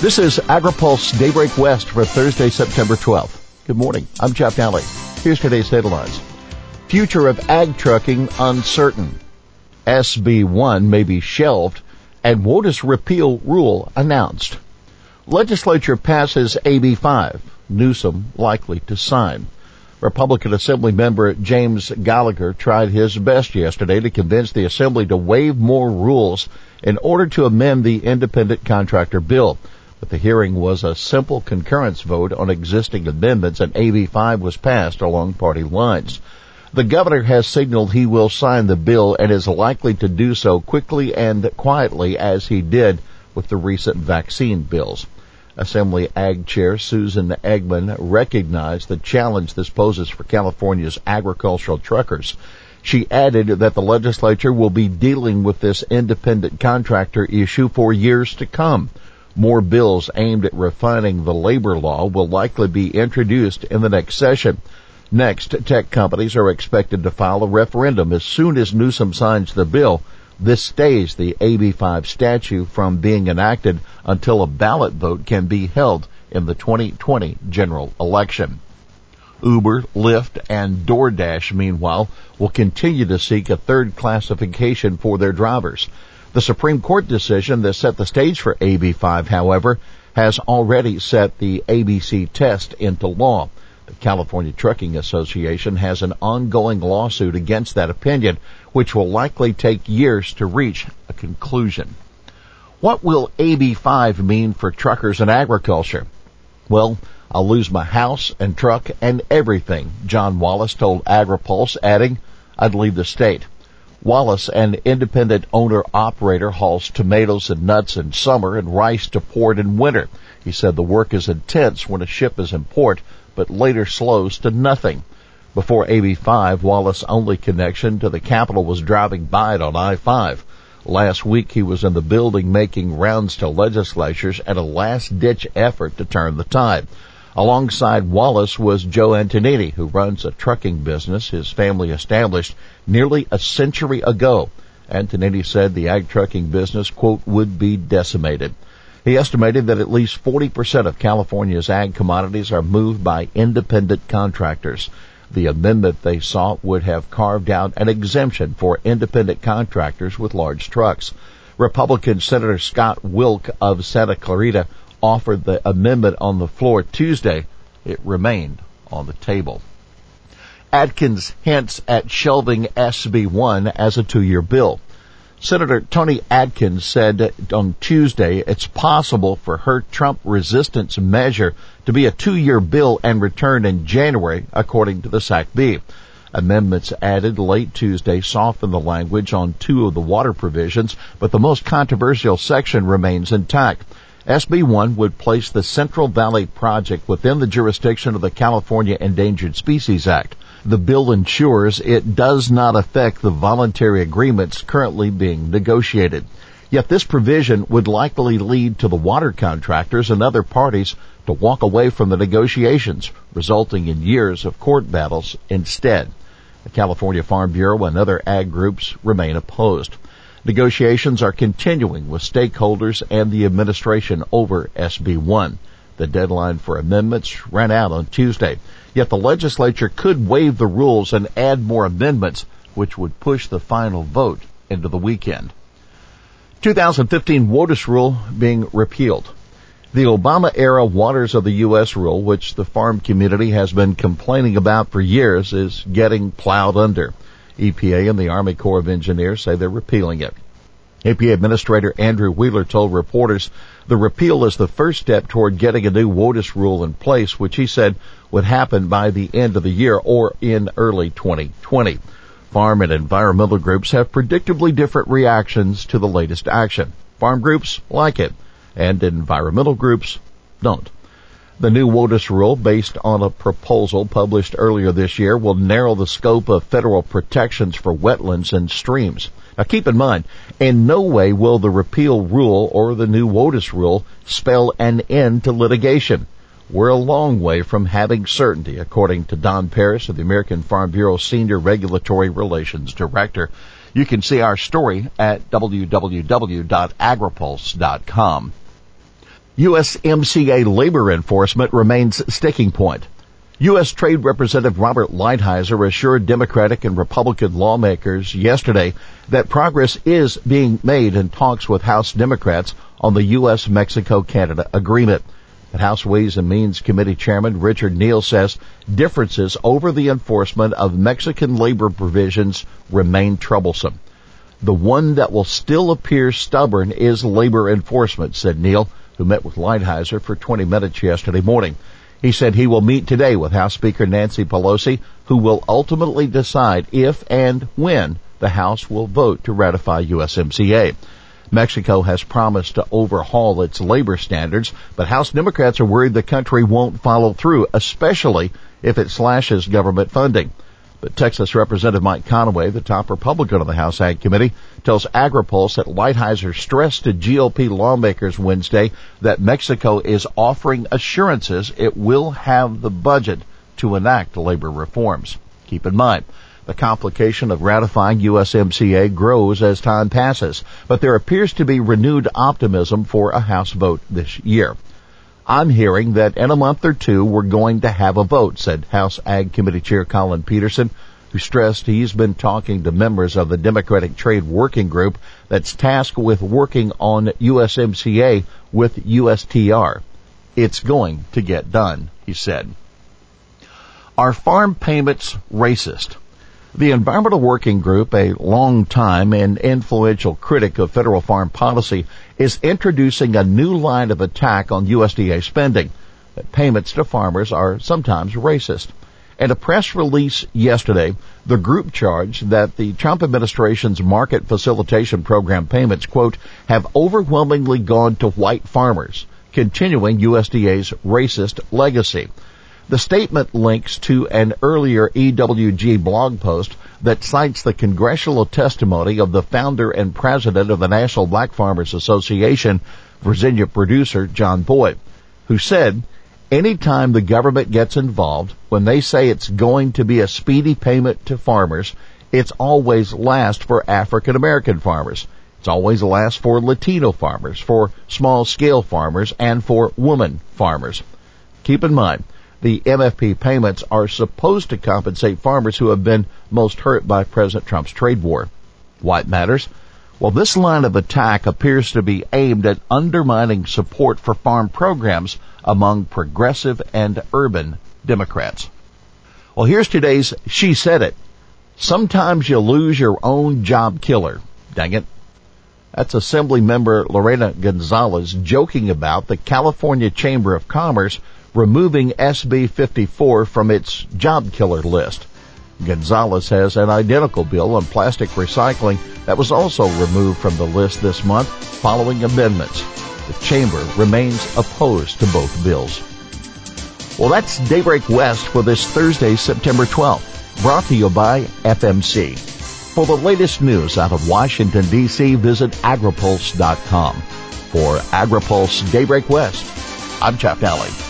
This is AgriPulse Daybreak West for Thursday, September 12th. Good morning. I'm Jeff Daly. Here's today's headlines. Future of ag trucking uncertain. SB1 may be shelved and WOTUS repeal rule announced. Legislature passes AB5. Newsom likely to sign. Republican Assembly member James Gallagher tried his best yesterday to convince the Assembly to waive more rules in order to amend the independent contractor bill. But the hearing was a simple concurrence vote on existing amendments and AB5 was passed along party lines. The governor has signaled he will sign the bill and is likely to do so quickly and quietly as he did with the recent vaccine bills. Assembly Ag Chair Susan Eggman recognized the challenge this poses for California's agricultural truckers. She added that the legislature will be dealing with this independent contractor issue for years to come. More bills aimed at refining the labor law will likely be introduced in the next session. Next, tech companies are expected to file a referendum as soon as Newsom signs the bill. This stays the AB5 statute from being enacted until a ballot vote can be held in the 2020 general election. Uber, Lyft, and DoorDash, meanwhile, will continue to seek a third classification for their drivers. The Supreme Court decision that set the stage for AB5, however, has already set the ABC test into law. The California Trucking Association has an ongoing lawsuit against that opinion, which will likely take years to reach a conclusion. What will AB5 mean for truckers and agriculture? Well, I'll lose my house and truck and everything, John Wallace told AgriPulse, adding, I'd leave the state. Wallace, an independent owner operator, hauls tomatoes and nuts in summer and rice to port in winter. He said the work is intense when a ship is in port, but later slows to nothing. Before AB5, Wallace's only connection to the capital was driving by it on I-5. Last week he was in the building making rounds to legislatures at a last ditch effort to turn the tide. Alongside Wallace was Joe Antonini, who runs a trucking business his family established nearly a century ago. Antonini said the ag trucking business, quote, would be decimated. He estimated that at least 40% of California's ag commodities are moved by independent contractors. The amendment they sought would have carved out an exemption for independent contractors with large trucks. Republican Senator Scott Wilk of Santa Clarita offered the amendment on the floor Tuesday, it remained on the table. Atkins hints at shelving SB1 as a two-year bill. Senator Toni Atkins said on Tuesday it's possible for her Trump resistance measure to be a two-year bill and return in January, according to the Sac Bee. Amendments added late Tuesday soften the language on two of the water provisions, but the most controversial section remains intact. SB1 would place the Central Valley Project within the jurisdiction of the California Endangered Species Act. The bill ensures it does not affect the voluntary agreements currently being negotiated. Yet this provision would likely lead to the water contractors and other parties to walk away from the negotiations, resulting in years of court battles instead. The California Farm Bureau and other ag groups remain opposed. Negotiations are continuing with stakeholders and the administration over SB1. The deadline for amendments ran out on Tuesday. Yet the legislature could waive the rules and add more amendments, which would push the final vote into the weekend. 2015 WOTUS rule being repealed. The Obama era waters of the U.S. rule, which the farm community has been complaining about for years, is getting plowed under. EPA and the Army Corps of Engineers say they're repealing it. EPA Administrator Andrew Wheeler told reporters the repeal is the first step toward getting a new WOTUS rule in place, which he said would happen by the end of the year or in early 2020. Farm and environmental groups have predictably different reactions to the latest action. Farm groups like it, and environmental groups don't. The new WOTUS rule, based on a proposal published earlier this year, will narrow the scope of federal protections for wetlands and streams. Now keep in mind, in no way will the repeal rule or the new WOTUS rule spell an end to litigation. We're a long way from having certainty, according to Don Parrish of the American Farm Bureau Senior Regulatory Relations Director. You can see our story at www.agripulse.com. USMCA labor enforcement remains sticking point. U.S. Trade Representative Robert Lighthizer assured Democratic and Republican lawmakers yesterday that progress is being made in talks with House Democrats on the U.S.-Mexico-Canada agreement. The House Ways and Means Committee Chairman Richard Neal says differences over the enforcement of Mexican labor provisions remain troublesome. The one that will still appear stubborn is labor enforcement, said Neal, who met with Lighthizer for 20 minutes yesterday morning. He said he will meet today with House Speaker Nancy Pelosi, who will ultimately decide if and when the House will vote to ratify USMCA. Mexico has promised to overhaul its labor standards, but House Democrats are worried the country won't follow through, especially if it slashes government funding. But Texas Representative Mike Conaway, the top Republican on the House Ag Committee, tells AgriPulse that Lighthizer stressed to GOP lawmakers Wednesday that Mexico is offering assurances it will have the budget to enact labor reforms. Keep in mind, the complication of ratifying USMCA grows as time passes, but there appears to be renewed optimism for a House vote this year. I'm hearing that in a month or two we're going to have a vote, said House Ag Committee Chair Collin Peterson, who stressed he's been talking to members of the Democratic Trade Working Group that's tasked with working on USMCA with USTR. It's going to get done, he said. Are farm payments racist? The Environmental Working Group, a long time and influential critic of federal farm policy, is introducing a new line of attack on USDA spending, payments to farmers are sometimes racist. In a press release yesterday, the group charged that the Trump administration's market facilitation program payments, quote, have overwhelmingly gone to white farmers, continuing USDA's racist legacy. The statement links to an earlier EWG blog post that cites the congressional testimony of the founder and president of the National Black Farmers Association, Virginia producer John Boyd, who said, anytime the government gets involved, when they say it's going to be a speedy payment to farmers, it's always last for African American farmers. It's always last for Latino farmers, for small scale farmers, and for woman farmers. Keep in mind, the MFP payments are supposed to compensate farmers who have been most hurt by President Trump's trade war. Why it matters? Well, this line of attack appears to be aimed at undermining support for farm programs among progressive and urban Democrats. Well, here's today's She Said It. Sometimes you lose your own job killer. Dang it. That's Assembly member Lorena Gonzalez joking about the California Chamber of Commerce removing SB 54 from its job killer list. Gonzalez has an identical bill on plastic recycling that was also removed from the list this month following amendments. The chamber remains opposed to both bills. Well, that's Daybreak West for this Thursday, September 12th, brought to you by FMC. For the latest news out of Washington, D.C., visit agripulse.com. For AgriPulse Daybreak West, I'm Jeff Daly.